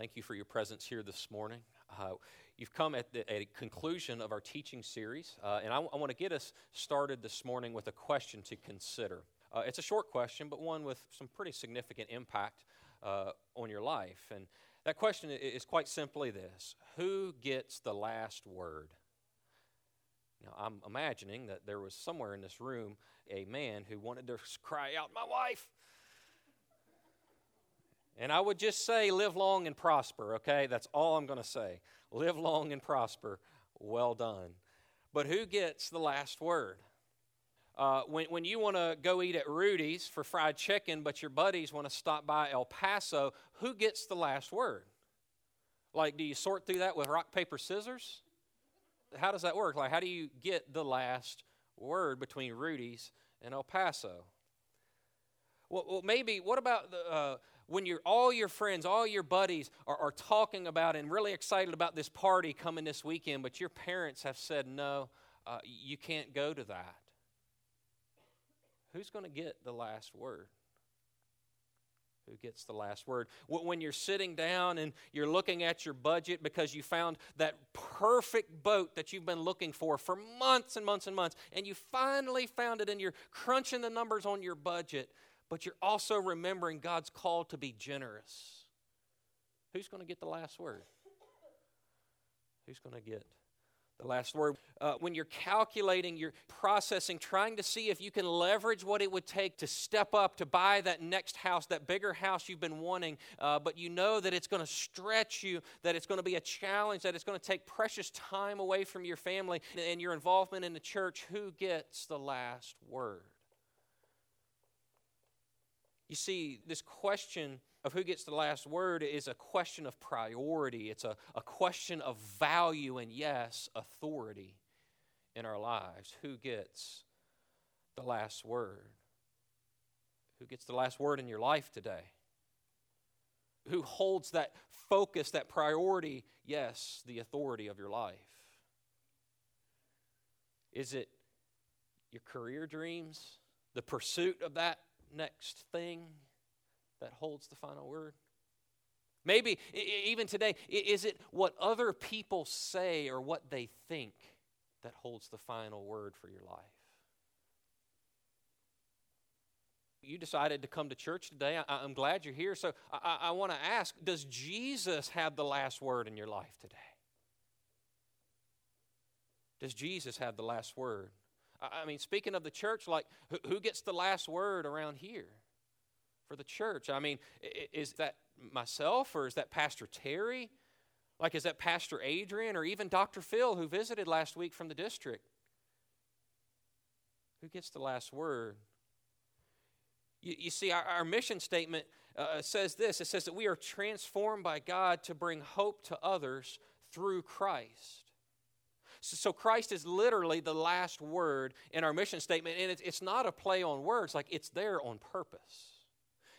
Thank you for your presence here this morning. Uh, you've come at the a conclusion of our teaching series, uh, and I want to get us started this morning with a question to consider. Uh, it's a short question, but one with some pretty significant impact uh, on your life. And that question is quite simply this Who gets the last word? Now, I'm imagining that there was somewhere in this room a man who wanted to cry out, My wife! And I would just say, live long and prosper, okay? That's all I'm going to say. Live long and prosper. Well done. But who gets the last word? Uh, when, when you want to go eat at Rudy's for fried chicken, but your buddies want to stop by El Paso, who gets the last word? Like, do you sort through that with rock, paper, scissors? How does that work? Like, how do you get the last word between Rudy's and El Paso? Well, well maybe, what about the. Uh, when you're, all your friends, all your buddies are, are talking about and really excited about this party coming this weekend, but your parents have said, no, uh, you can't go to that. Who's going to get the last word? Who gets the last word? When you're sitting down and you're looking at your budget because you found that perfect boat that you've been looking for for months and months and months, and you finally found it and you're crunching the numbers on your budget, but you're also remembering God's call to be generous. Who's going to get the last word? Who's going to get the last word? Uh, when you're calculating, you're processing, trying to see if you can leverage what it would take to step up to buy that next house, that bigger house you've been wanting, uh, but you know that it's going to stretch you, that it's going to be a challenge, that it's going to take precious time away from your family and your involvement in the church. Who gets the last word? You see, this question of who gets the last word is a question of priority. It's a, a question of value and, yes, authority in our lives. Who gets the last word? Who gets the last word in your life today? Who holds that focus, that priority? Yes, the authority of your life. Is it your career dreams? The pursuit of that next thing that holds the final word? Maybe even today, is it what other people say or what they think that holds the final word for your life? You decided to come to church today. I, am glad you're here. So I, I want to ask Does Jesus have the last word in your life today? Does Jesus have the last word? I mean, speaking of the church, like who gets the last word around here for the church? I mean, is that myself or is that Pastor Terry? Like, is that Pastor Adrian or even Dr. Phil who visited last week from the district? Who gets the last word? You, you see, our, our, mission statement uh, says this it says that we are transformed by God to bring hope to others through Christ. So, Christ is literally the last word in our mission statement, and it's, it's not a play on words, like it's there on purpose.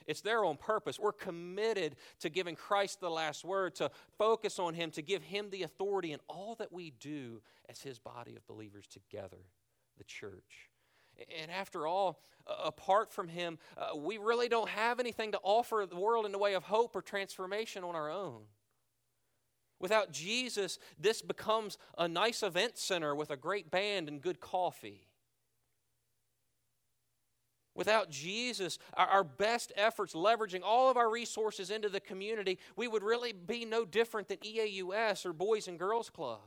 It's there on purpose. We're committed to giving Christ the last word, to focus on Him, to give Him the authority in all that we do as His body of believers together, the church. And after all, apart from Him, uh, we really don't have anything to offer the world in the way of hope or transformation on our own. Without Jesus, this becomes a nice event center with a great band and good coffee. Without Jesus, our, best efforts leveraging all of our resources into the community, we would really be no different than EAUS or Boys and Girls Club.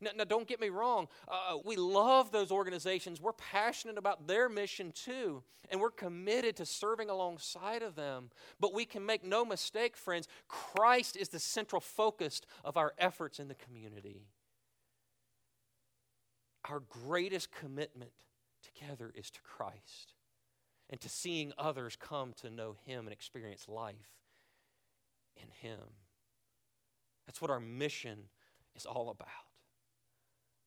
Now, now don't get me wrong, uh, we love those organizations. We're passionate about their mission too, and we're committed to serving alongside of them. But we can make no mistake, friends, Christ is the central focus of our efforts in the community. Our greatest commitment together is to Christ and to seeing others come to know Him and experience life in Him. That's what our mission is all about.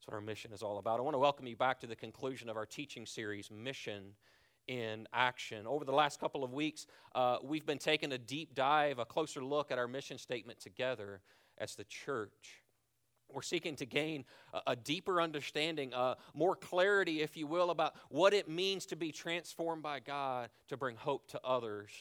What our mission is all about. I want to welcome you back to the conclusion of our teaching series, Mission in Action. Over the last couple of weeks, uh, we've been taking a deep dive, a closer look at our mission statement together as the church. We're seeking to gain a, deeper understanding, uh, more clarity, if you will, about what it means to be transformed by God to bring hope to others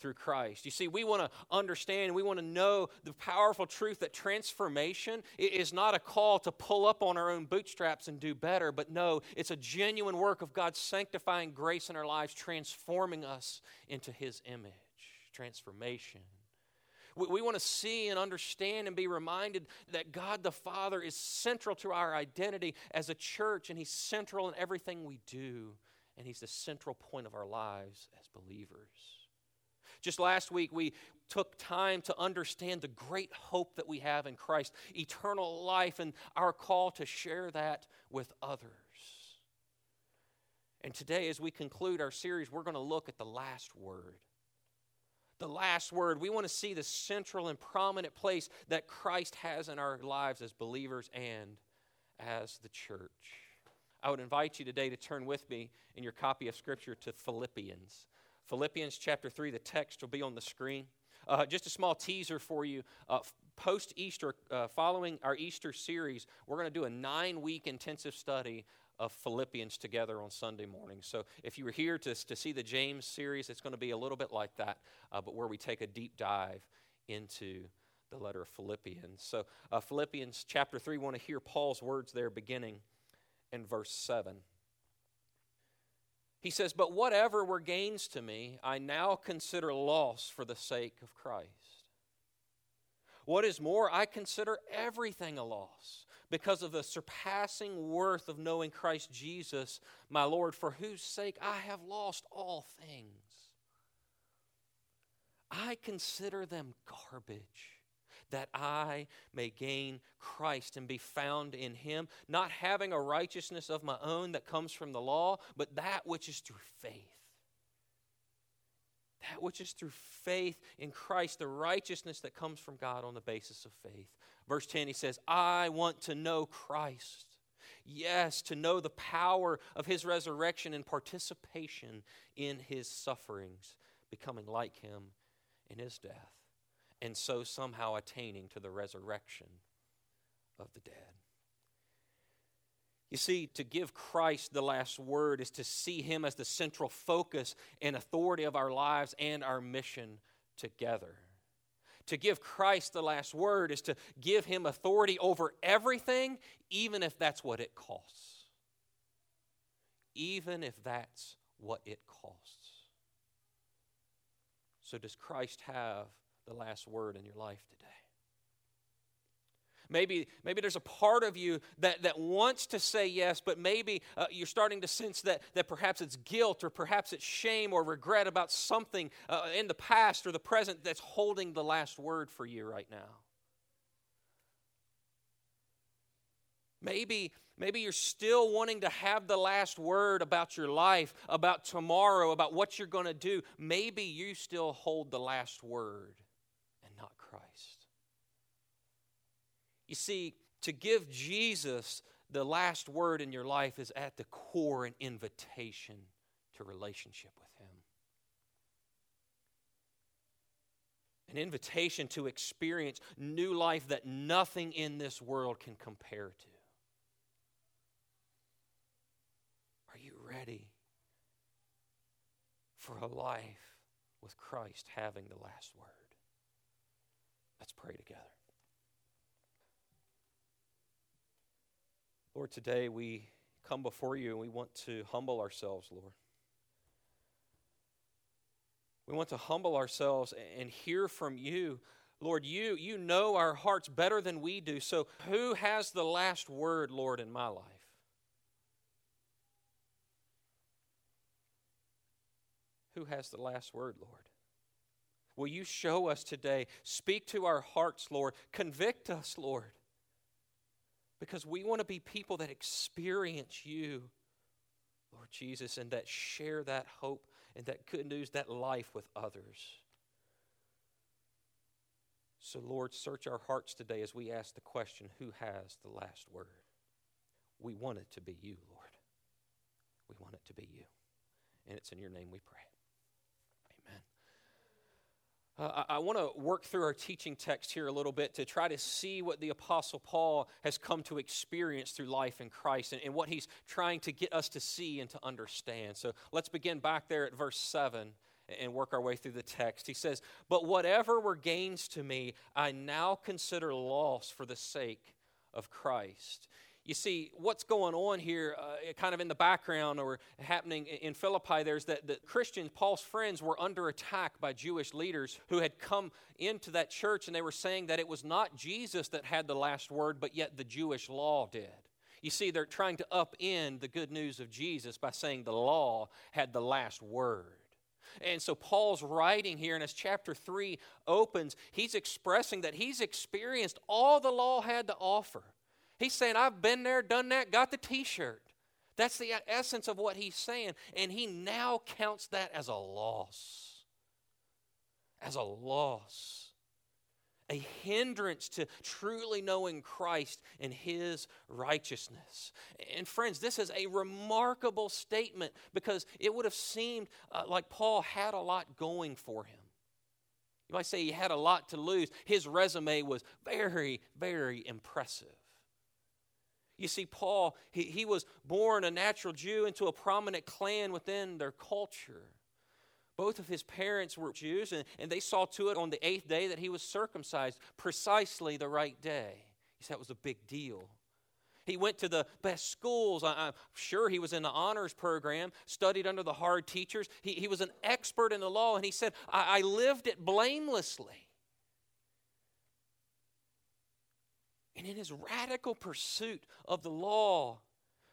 through Christ. You see, we want to understand, we want to know the powerful truth that transformation is not a call to pull up on our own bootstraps and do better, but no, it's a genuine work of God's sanctifying grace in our lives, transforming us into His image. Transformation. We, want to see and understand and be reminded that God the Father is central to our identity as a church, and He's central in everything we do, and He's the central point of our lives as believers. Just last week, we took time to understand the great hope that we have in Christ, eternal life, and our call to share that with others. And today, as we conclude our series, we're going to look at the last word the last word. We want to see the central and prominent place that Christ has in our lives as believers and as the church. I would invite you today to turn with me in your copy of Scripture to Philippians. Philippians chapter 3, the text will be on the screen. Uh, just a small teaser for you. Uh, Post Easter, uh, following our Easter series, we're going to do a nine week intensive study of Philippians together on Sunday morning. So if you were here to, to see the James series, it's going to be a little bit like that, uh, but where we take a deep dive into the letter of Philippians. So, uh, Philippians chapter 3, we want to hear Paul's words there beginning in verse 7. He says, But whatever were gains to me, I now consider loss for the sake of Christ. What is more, I consider everything a loss because of the surpassing worth of knowing Christ Jesus, my Lord, for whose sake I have lost all things. I consider them garbage that I may gain Christ and be found in Him, not having a righteousness of my own that comes from the law, but that which is through faith that which is through faith in Christ, the righteousness that comes from God on the basis of faith. Verse 10, he says, I want to know Christ. Yes, to know the power of his resurrection and participation in his sufferings, becoming like him in his death, and so somehow attaining to the resurrection of the dead. You see, to give Christ the last word is to see Him as the central focus and authority of our lives and our mission together. To give Christ the last word is to give Him authority over everything, even if that's what it costs. Even if that's what it costs. So, does Christ have the last word in your life today? Maybe, maybe there's a part of you that, that wants to say yes, but maybe uh, you're starting to sense that, that perhaps it's guilt or perhaps it's shame or regret about something uh, in the past or the present that's holding the last word for you right now. Maybe, maybe you're still wanting to have the last word about your life, about tomorrow, about what you're going to do. Maybe you still hold the last word. You see, to give Jesus the last word in your life is at the core an invitation to relationship with Him. An invitation to experience new life that nothing in this world can compare to. Are you ready for a life with Christ having the last word? Let's pray together. Lord, today we come before you and we want to humble ourselves, Lord. We want to humble ourselves and hear from you. Lord, you, you know our hearts better than we do. So, who has the last word, Lord, in my life? Who has the last word, Lord? Will you show us today? Speak to our hearts, Lord. Convict us, Lord. Because we want to be people that experience you, Lord Jesus, and that share that hope and that good news, that life with others. So, Lord, search our hearts today as we ask the question who has the last word? We want it to be you, Lord. We want it to be you. And it's in your name we pray. Uh, I, I want to work through our teaching text here a little bit to try to see what the Apostle Paul has come to experience through life in Christ and, and what he's trying to get us to see and to understand. So let's begin back there at verse 7 and work our way through the text. He says, But whatever were gains to me, I now consider loss for the sake of Christ. You see, what's going on here, uh, kind of in the background or happening in Philippi, there's that the Christians, Paul's friends, were under attack by Jewish leaders who had come into that church and they were saying that it was not Jesus that had the last word, but yet the Jewish law did. You see, they're trying to upend the good news of Jesus by saying the law had the last word. And so Paul's writing here, and as chapter 3 opens, he's expressing that he's experienced all the law had to offer. He's saying, I've been there, done that, got the t shirt. That's the essence of what he's saying. And he now counts that as a loss. As a loss. A hindrance to truly knowing Christ and his righteousness. And friends, this is a remarkable statement because it would have seemed uh, like Paul had a lot going for him. You might say he had a lot to lose. His resume was very, very impressive. You see, Paul, he, he was born a natural Jew into a prominent clan within their culture. Both of his parents were Jews, and, and they saw to it on the eighth day that he was circumcised, precisely the right day. You see, that was a big deal. He went to the best schools. I, am sure he was in the honors program, studied under the hard teachers. He, he was an expert in the law, and he said, I, I lived it blamelessly. And in his radical pursuit of the law,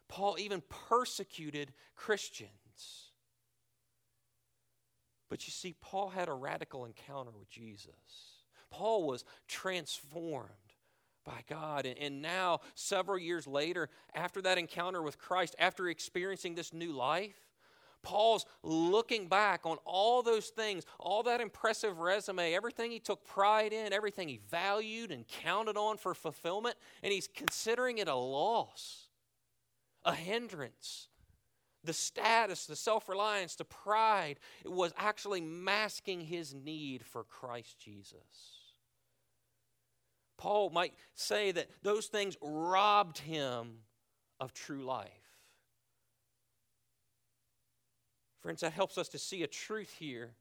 Paul even persecuted Christians. But you see, Paul had a radical encounter with Jesus. Paul was transformed by God. And, now, several years later, after that encounter with Christ, after experiencing this new life, Paul's looking back on all those things, all that impressive resume, everything he took pride in, everything he valued and counted on for fulfillment, and he's considering it a loss, a hindrance. The status, the self reliance, the pride, it was actually masking his need for Christ Jesus. Paul might say that those things robbed him of true life. Friends, that helps us to see a truth here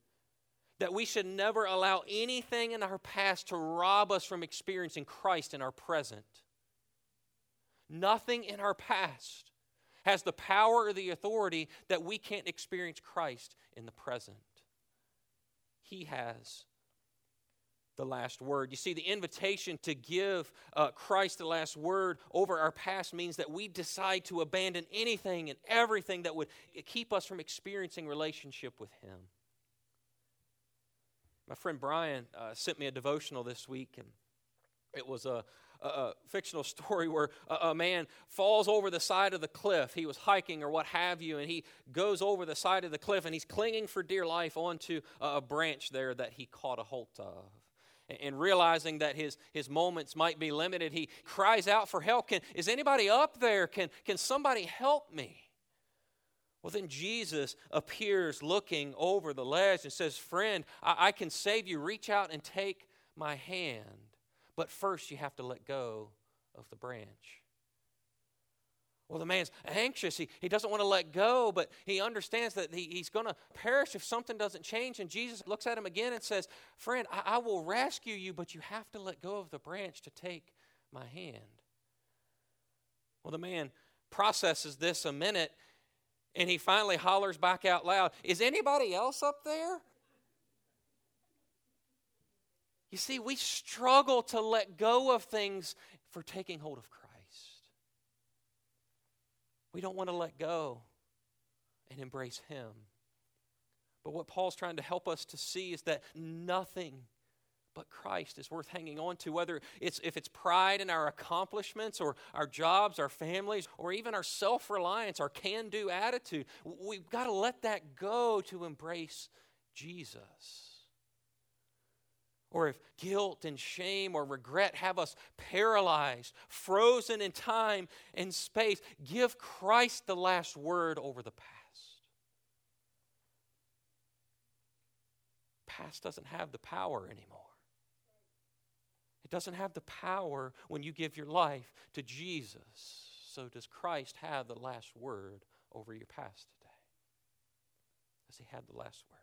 that we should never allow anything in our past to rob us from experiencing Christ in our present. Nothing in our past has the power or the authority that we can't experience Christ in the present. He has the last word. You see, the invitation to give uh, Christ the last word over our past means that we decide to abandon anything and everything that would keep us from experiencing relationship with Him. My friend Brian uh, sent me a devotional this week, and it was a, a, a fictional story where a, a, man falls over the side of the cliff. He was hiking or what have you, and he goes over the side of the cliff and he's clinging for dear life onto a branch there that he caught a hold of and realizing that his, his moments might be limited, he cries out for help. Can, is anybody up there? Can, can somebody help me? Well, then Jesus appears looking over the ledge and says, Friend, I, I can save you. Reach out and take my hand. But first, you have to let go of the branch. Well, the man's anxious. He, he doesn't want to let go, but he understands that he, he's going to perish if something doesn't change. And Jesus looks at him again and says, Friend, I, I will rescue you, but you have to let go of the branch to take my hand. Well, the man processes this a minute and he finally hollers back out loud, Is anybody else up there? You see, we struggle to let go of things for taking hold of Christ. We don't want to let go and embrace Him. But what Paul's trying to help us to see is that nothing but Christ is worth hanging on to, whether it's if it's pride in our accomplishments or our jobs, our families, or even our self reliance, our can do attitude. We've got to let that go to embrace Jesus. Or if guilt and shame or regret have us paralyzed, frozen in time and space, give Christ the last word over the past. Past doesn't have the power anymore. It doesn't have the power when you give your life to Jesus. So, does Christ have the last word over your past today? Does he have the last word?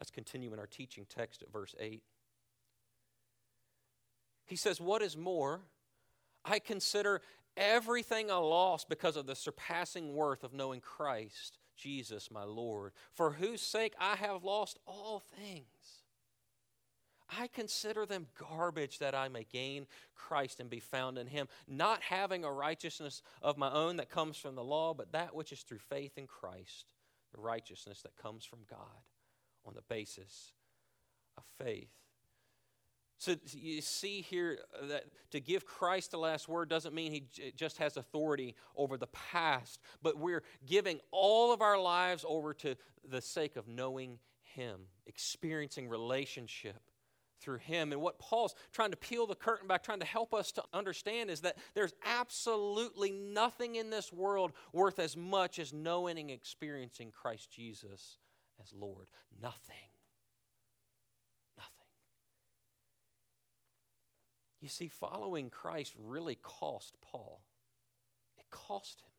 Let's continue in our teaching text at verse 8. He says, What is more, I consider everything a loss because of the surpassing worth of knowing Christ, Jesus, my Lord, for whose sake I have lost all things. I consider them garbage that I may gain Christ and be found in him, not having a righteousness of my own that comes from the law, but that which is through faith in Christ, the righteousness that comes from God on the basis of faith. So you see here that to give Christ the last word doesn't mean he just has authority over the past, but we're giving all of our lives over to the sake of knowing him, experiencing relationship through him. And what Paul's trying to peel the curtain back, trying to help us to understand is that there's absolutely nothing in this world worth as much as knowing and experiencing Christ Jesus as Lord. Nothing. Nothing. You see, following Christ really cost Paul. It cost him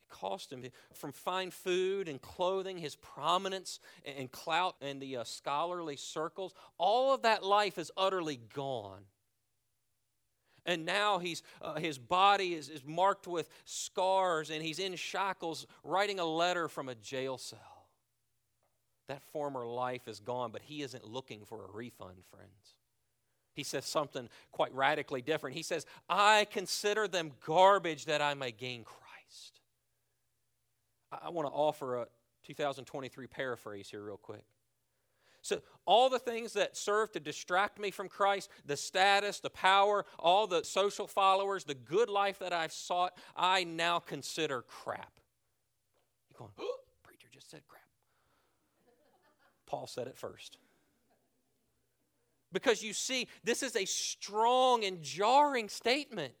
It cost him from fine food and clothing, his prominence and clout in the uh, scholarly circles. All of that life is utterly gone. And now he's, uh, his body is, is marked with scars and he's in shackles writing a letter from a jail cell. That former life is gone, but he isn't looking for a refund, friends. He says something quite radically different. He says, I consider them garbage that I may gain Christ. I want to offer a 2023 paraphrase here, real quick. So, all the things that serve to distract me from Christ, the status, the power, all the social followers, the good life that I've sought, I now consider crap. You're going, oh, preacher just said crap. Paul said it first. Because you see, this is a strong and jarring statement.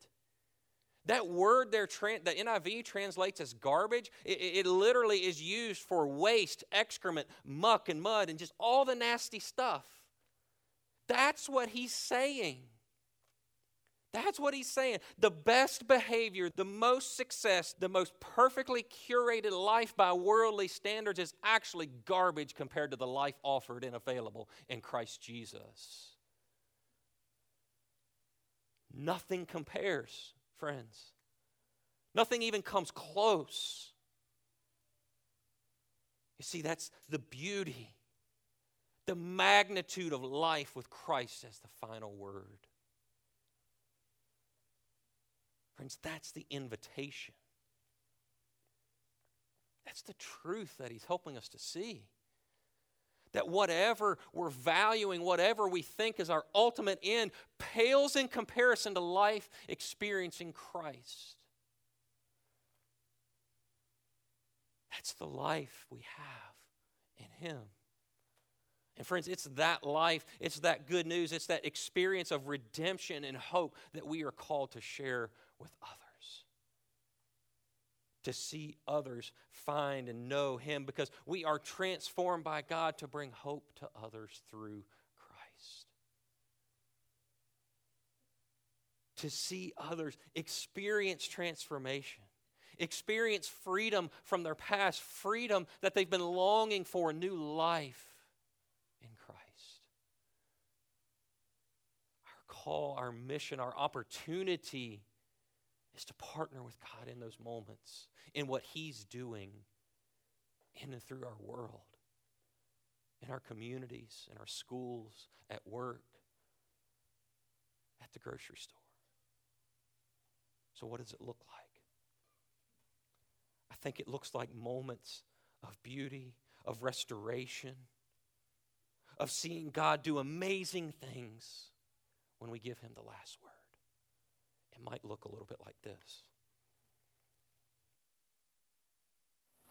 That word there, the NIV translates as garbage. It, it, literally is used for waste, excrement, muck, and mud, and just all the nasty stuff. That's what he's saying. That's what he's saying. The best behavior, the most success, the most perfectly curated life by worldly standards is actually garbage compared to the life offered and available in Christ Jesus. Nothing compares friends. Nothing even comes close. You see, that's the beauty, the magnitude of life with Christ as the final word. Friends, that's the invitation. That's the truth that he's helping us to see that whatever we're valuing, whatever we think is our ultimate end, pales in comparison to life experiencing Christ. That's the life we have in Him. And friends, it's that life, it's that good news, it's that experience of redemption and hope that we are called to share with others to see others find and know Him because we are transformed by God to bring hope to others through Christ. To see others experience transformation, experience freedom from their past, freedom that they've been longing for, a new life in Christ. Our call, our mission, our opportunity is to partner with God in those moments, in what He's doing in and through our world. in our communities, in our schools, at work, at the grocery store. So, what does it look like? I think it looks like moments of beauty, of restoration, of seeing God do amazing things when we give Him the last word. It might look a little bit like this.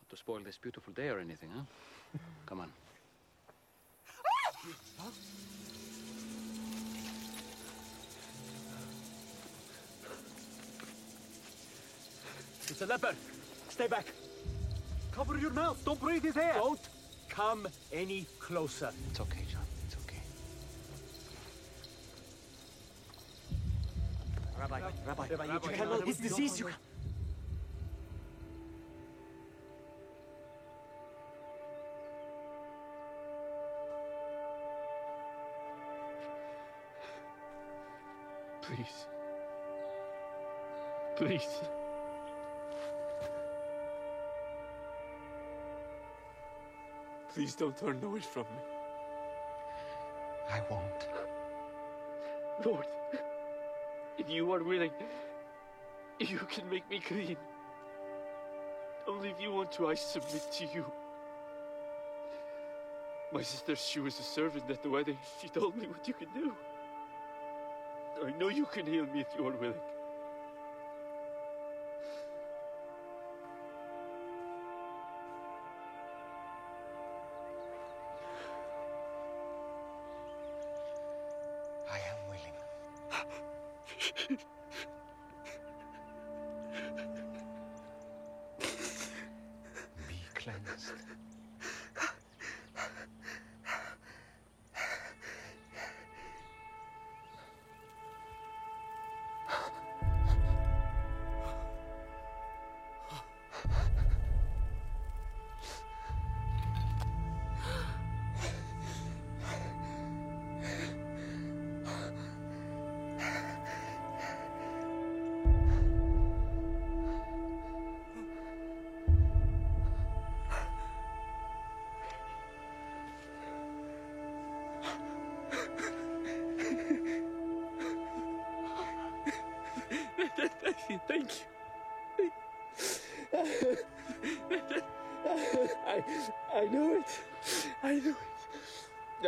Not to spoil this beautiful day or anything, huh? Come on. It's a leopard. Stay back. Cover your mouth. Don't breathe his air. Don't come any closer. It's okay, John. It's okay. Rabbi, Rabbi, Rabbi, you cannot. His disease. You. Please. Please. Please don't turn away from me. I won't. Lord, if you are willing, you can make me clean. Only if you want to, I submit to you. My sister, she was a servant at the wedding. She told me what you can do. I know you can heal me if you are willing.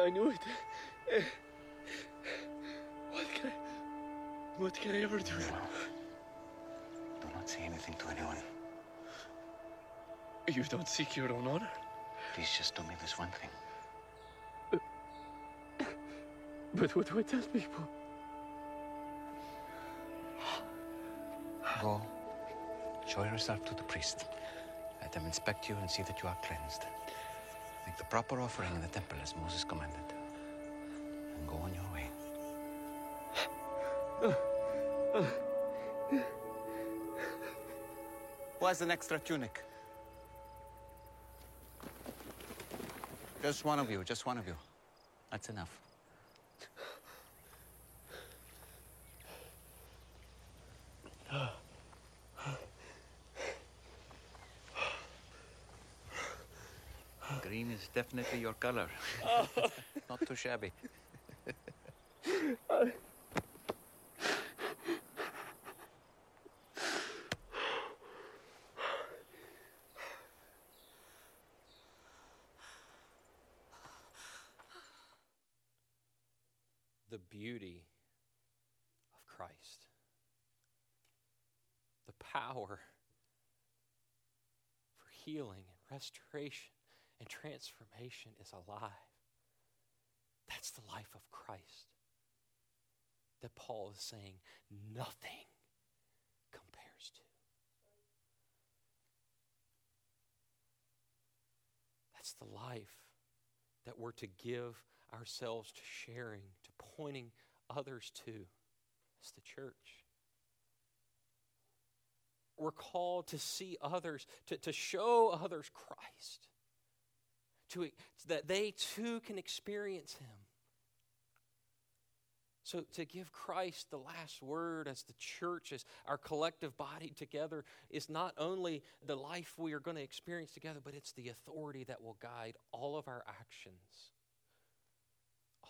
I knew it. What can I, what can I ever do? No. Do not say anything to anyone. You don't seek your own honor. Please just do me this one thing. But what do I tell people? Go. Show yourself to the priest. Let them inspect you and see that you are cleansed. Make the proper offering in the temple as Moses commanded. And go on your way. Who has an extra tunic? Just one of you, just one of you. That's enough. Green is definitely your color. Not too shabby. the beauty of Christ, the power for healing and restoration and transformation is alive. That's the life of Christ that Paul is saying nothing compares to. That's the life that we're to give ourselves to sharing, to pointing others to It's the church. We're called to see others, to, to show others Christ, to, that they too can experience Him. So, to give Christ the last word as the church, as our collective body together, is not only the life we are going to experience together, but it's the authority that will guide all of our actions.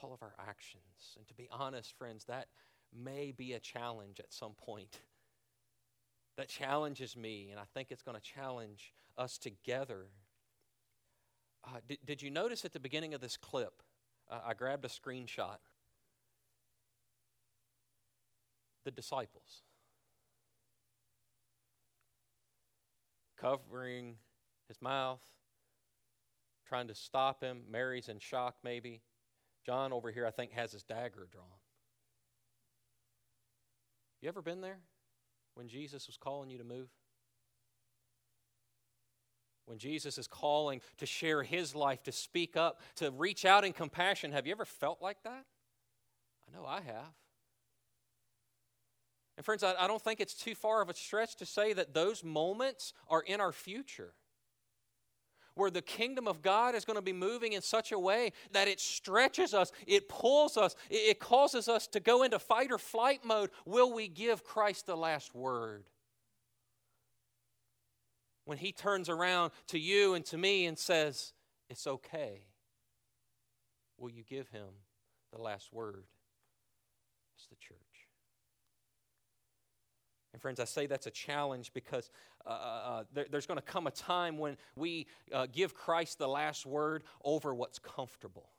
All of our actions. And to be honest, friends, that may be a challenge at some point. That challenges me, and I think it's going to challenge us together. Uh, did, did you notice at the beginning of this clip? Uh, I grabbed a screenshot the disciples. Covering his mouth, trying to stop him. Mary's in shock, maybe. John over here, I think, has his dagger drawn. You ever been there when Jesus was calling you to move? When Jesus is calling to share his life, to speak up, to reach out in compassion, have you ever felt like that? I know I have. And, friends, I, I don't think it's too far of a stretch to say that those moments are in our future where the kingdom of God is going to be moving in such a way that it stretches us, it pulls us, it causes us to go into fight or flight mode. Will we give Christ the last word? When he turns around to you and to me and says, It's okay, will you give him the last word? It's the church. And friends, I say that's a challenge because uh, uh, uh there, there's going to come a time when we uh, give Christ the last word over what's comfortable.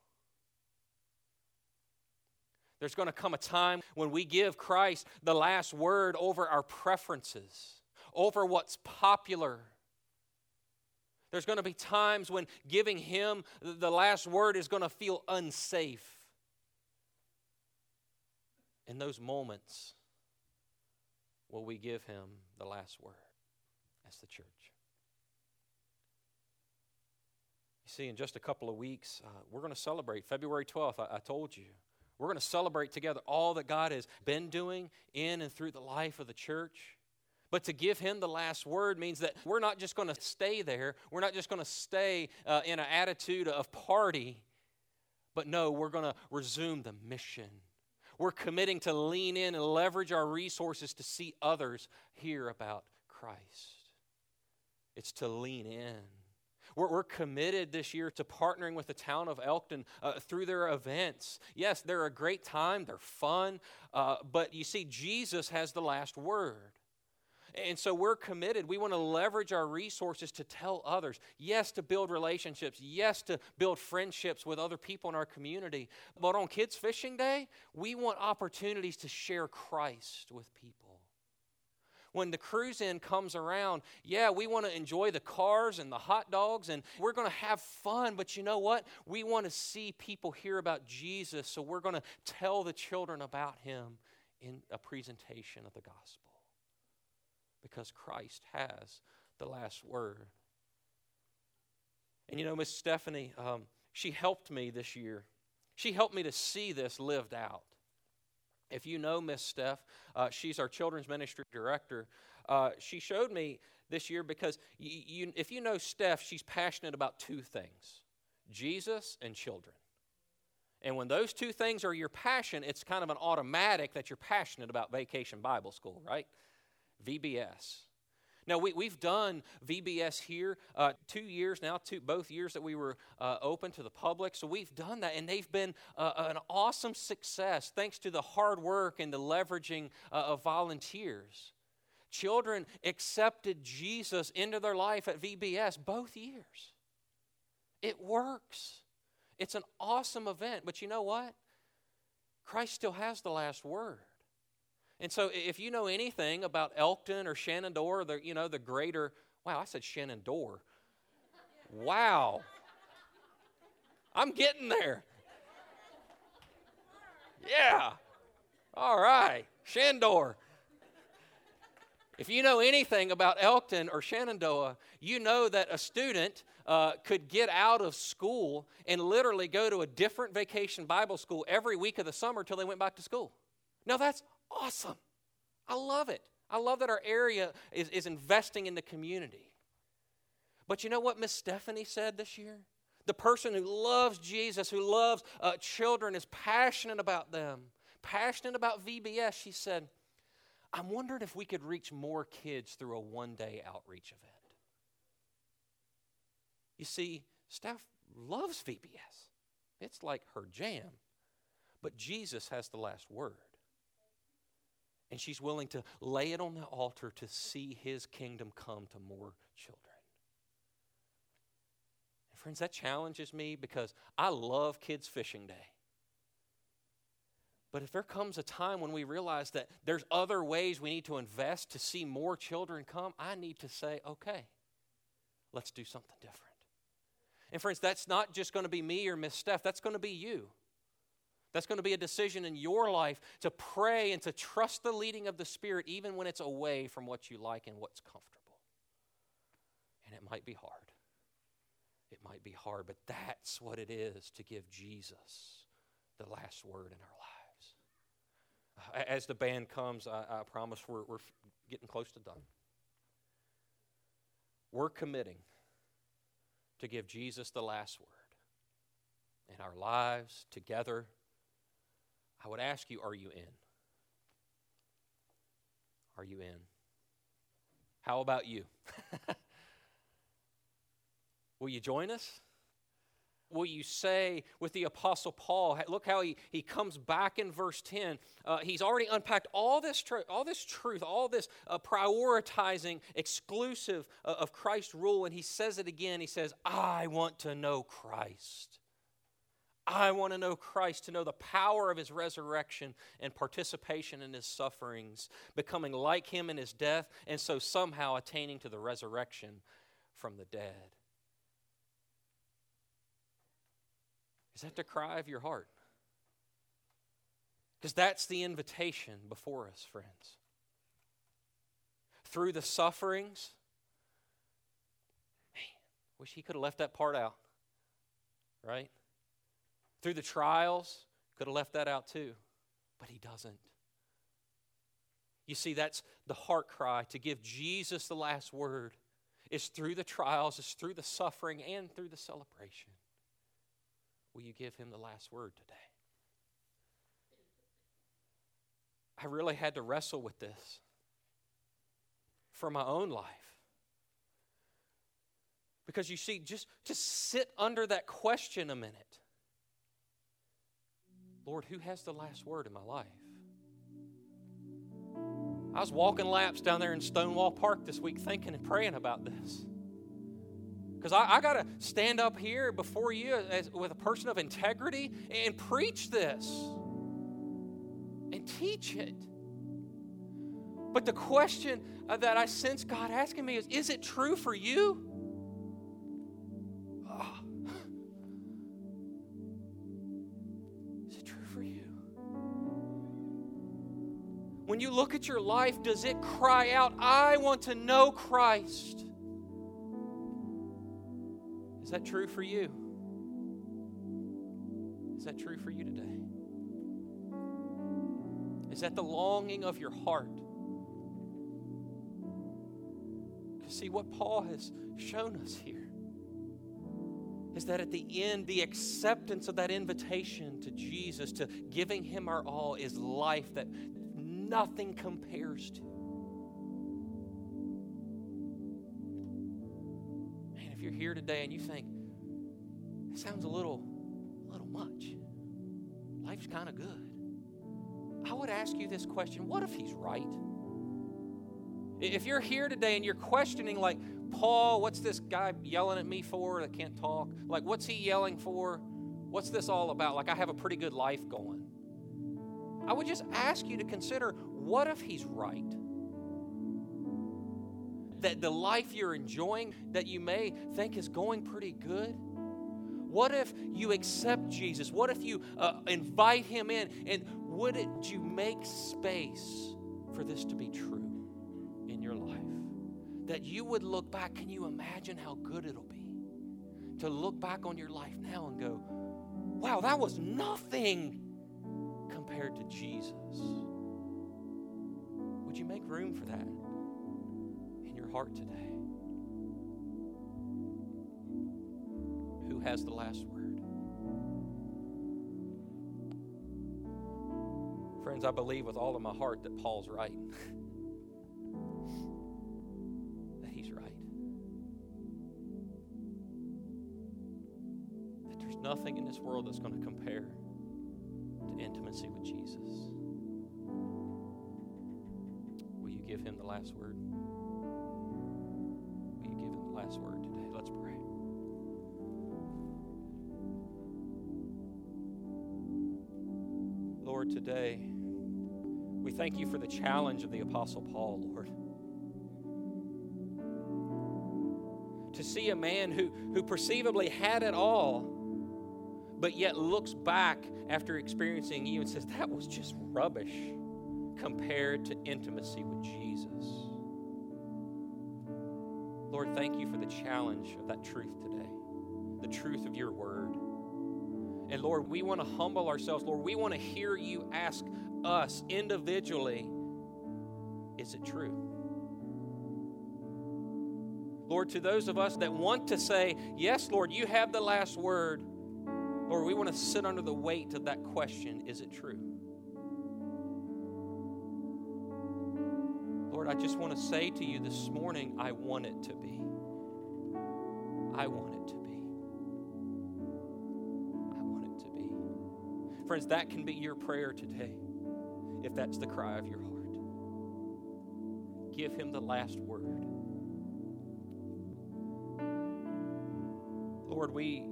There's going to come a time when we give Christ the last word over our preferences, over what's popular. There's going to be times when giving Him the last word is going to feel unsafe. In those moments, will we give him the last word as the church? You see, in just a couple of weeks, uh, we're going to celebrate February 12th. I, I told you. We're going to celebrate together all that God has been doing in and through the life of the church. But to give him the last word means that we're not just going to stay there. We're not just going to stay uh, in an attitude of party. But no, we're going to resume the mission we're committing to lean in and leverage our resources to see others hear about Christ. It's to lean in. We're, we're committed this year to partnering with the town of Elkton uh, through their events. Yes, they're a great time, they're fun, uh, but you see, Jesus has the last word. And so we're committed. We want to leverage our resources to tell others. Yes, to build relationships. Yes, to build friendships with other people in our community. But on Kids Fishing Day, we want opportunities to share Christ with people. When the cruise in comes around, yeah, we want to enjoy the cars and the hot dogs and we're going to have fun. But you know what? We want to see people hear about Jesus. So we're going to tell the children about him in a presentation of the gospel because Christ has the last word. And you know, Miss Stephanie, um, she helped me this year. She helped me to see this lived out. If you know Miss Steph, uh, she's our children's ministry director. Uh, she showed me this year because you, if you know Steph, she's passionate about two things Jesus and children. And when those two things are your passion, it's kind of an automatic that you're passionate about vacation Bible school, right? VBS. Now, we, we've done VBS here uh, two years now, two, both years that we were uh, open to the public. So we've done that, and they've been uh, an awesome success thanks to the hard work and the leveraging uh, of volunteers. Children accepted Jesus into their life at VBS both years. It works. It's an awesome event, but you know what? Christ still has the last word. And so if you know anything about Elkton or Shenandoah, the, you know, the greater, wow, I said Shenandoah. Wow. I'm getting there. Yeah. All right. Shenandoah. If you know anything about Elkton or Shenandoah, you know that a student uh, could get out of school and literally go to a different vacation Bible school every week of the summer until they went back to school. Now, that's awesome. I love it. I love that our area is, is investing in the community. But you know what Miss Stephanie said this year? The person who loves Jesus, who loves uh, children, is passionate about them, passionate about VBS, she said, I'm wondering if we could reach more kids through a one day outreach event. You see, Steph loves VBS, it's like her jam. But Jesus has the last word. And she's willing to lay it on the altar to see his kingdom come to more children. And friends, that challenges me because I love Kids Fishing Day. But if there comes a time when we realize that there's other ways we need to invest to see more children come, I need to say, okay, let's do something different. And friends, that's not just going to be me or Miss Steph, that's going to be you. That's going to be a decision in your life to pray and to trust the leading of the Spirit even when it's away from what you like and what's comfortable. And it might be hard. It might be hard, but that's what it is to give Jesus the last word in our lives. As the band comes, I, I promise we're, we're getting close to done. We're committing to give Jesus the last word in our lives together I would ask you, are you in? Are you in? How about you? Will you join us? Will you say with the Apostle Paul, look how he, he comes back in verse 10. Uh, he's already unpacked all this, tr- all this truth, all this uh, prioritizing exclusive uh, of Christ's rule, and he says it again. He says, I want to know Christ. I want to know Christ, to know the power of his resurrection and participation in his sufferings, becoming like him in his death, and so somehow attaining to the resurrection from the dead. Is that the cry of your heart? Because that's the invitation before us, friends. Through the sufferings, man, wish he could have left that part out, right? Through the trials. Could have left that out too, but he doesn't. You see, that's the heart cry to give Jesus the last word. It's through the trials, it's through the suffering, and through the celebration. Will you give him the last word today? I really had to wrestle with this for my own life. Because you see, just to sit under that question a minute Lord, who has the last word in my life? I was walking laps down there in Stonewall Park this week thinking and praying about this. Because I, I got to stand up here before you as, with a person of integrity and preach this and teach it. But the question that I sense God asking me is Is it true for you? When you look at your life, does it cry out, I want to know Christ? Is that true for you? Is that true for you today? Is that the longing of your heart? See what Paul has shown us here is that at the end, the acceptance of that invitation to Jesus, to giving Him our all, is life that nothing compares to. Man, if you're here today and you think, it sounds a little, a little much, life's kind of good. I would ask you this question what if he's right? If you're here today and you're questioning, like, Paul, what's this guy yelling at me for that can't talk? Like, what's he yelling for? What's this all about? Like, I have a pretty good life going. I would just ask you to consider what if he's right? That the life you're enjoying, that you may think is going pretty good? What if you accept Jesus? What if you uh, invite him in? And would it you make space for this to be true in your life? That you would look back, can you imagine how good it'll be to look back on your life now and go, wow, that was nothing compared to Jesus. Would you make room for that in your heart today? Who has the last word? Friends, I believe with all of my heart that Paul's right. that he's right. That there's nothing in this world that's going to compare to intimacy with Jesus. Will you give him the last word? Will you give him the last word today? Let's pray. Lord, today, we thank you for the challenge of the Apostle Paul, Lord. To see a man who, who perceivably had it all, but yet looks back after experiencing you and says, that was just rubbish compared to intimacy with Jesus. Lord, thank you for the challenge of that truth today, the truth of your word. And Lord, we want to humble ourselves. Lord, we want to hear you ask us individually is it true? Lord, to those of us that want to say, Yes, Lord, you have the last word, Lord, we want to sit under the weight of that question is it true? Lord, I just want to say to you this morning, I want it to be. I want it to be. I want it to be. Friends, that can be your prayer today if that's the cry of your heart. Give him the last word. Lord, we,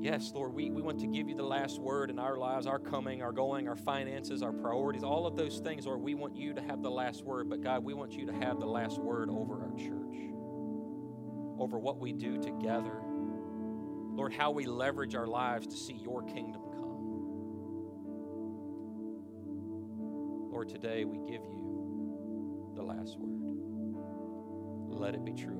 yes, Lord, we, we want to give you the last word in our lives, our coming, our going, our finances, our priorities, all of those things, Lord, we want you to have the last word. But God, we want you to have the last word over our church, over what we do together. Lord, how we leverage our lives to see your kingdom come. Lord, today we give you the last word. Let it be true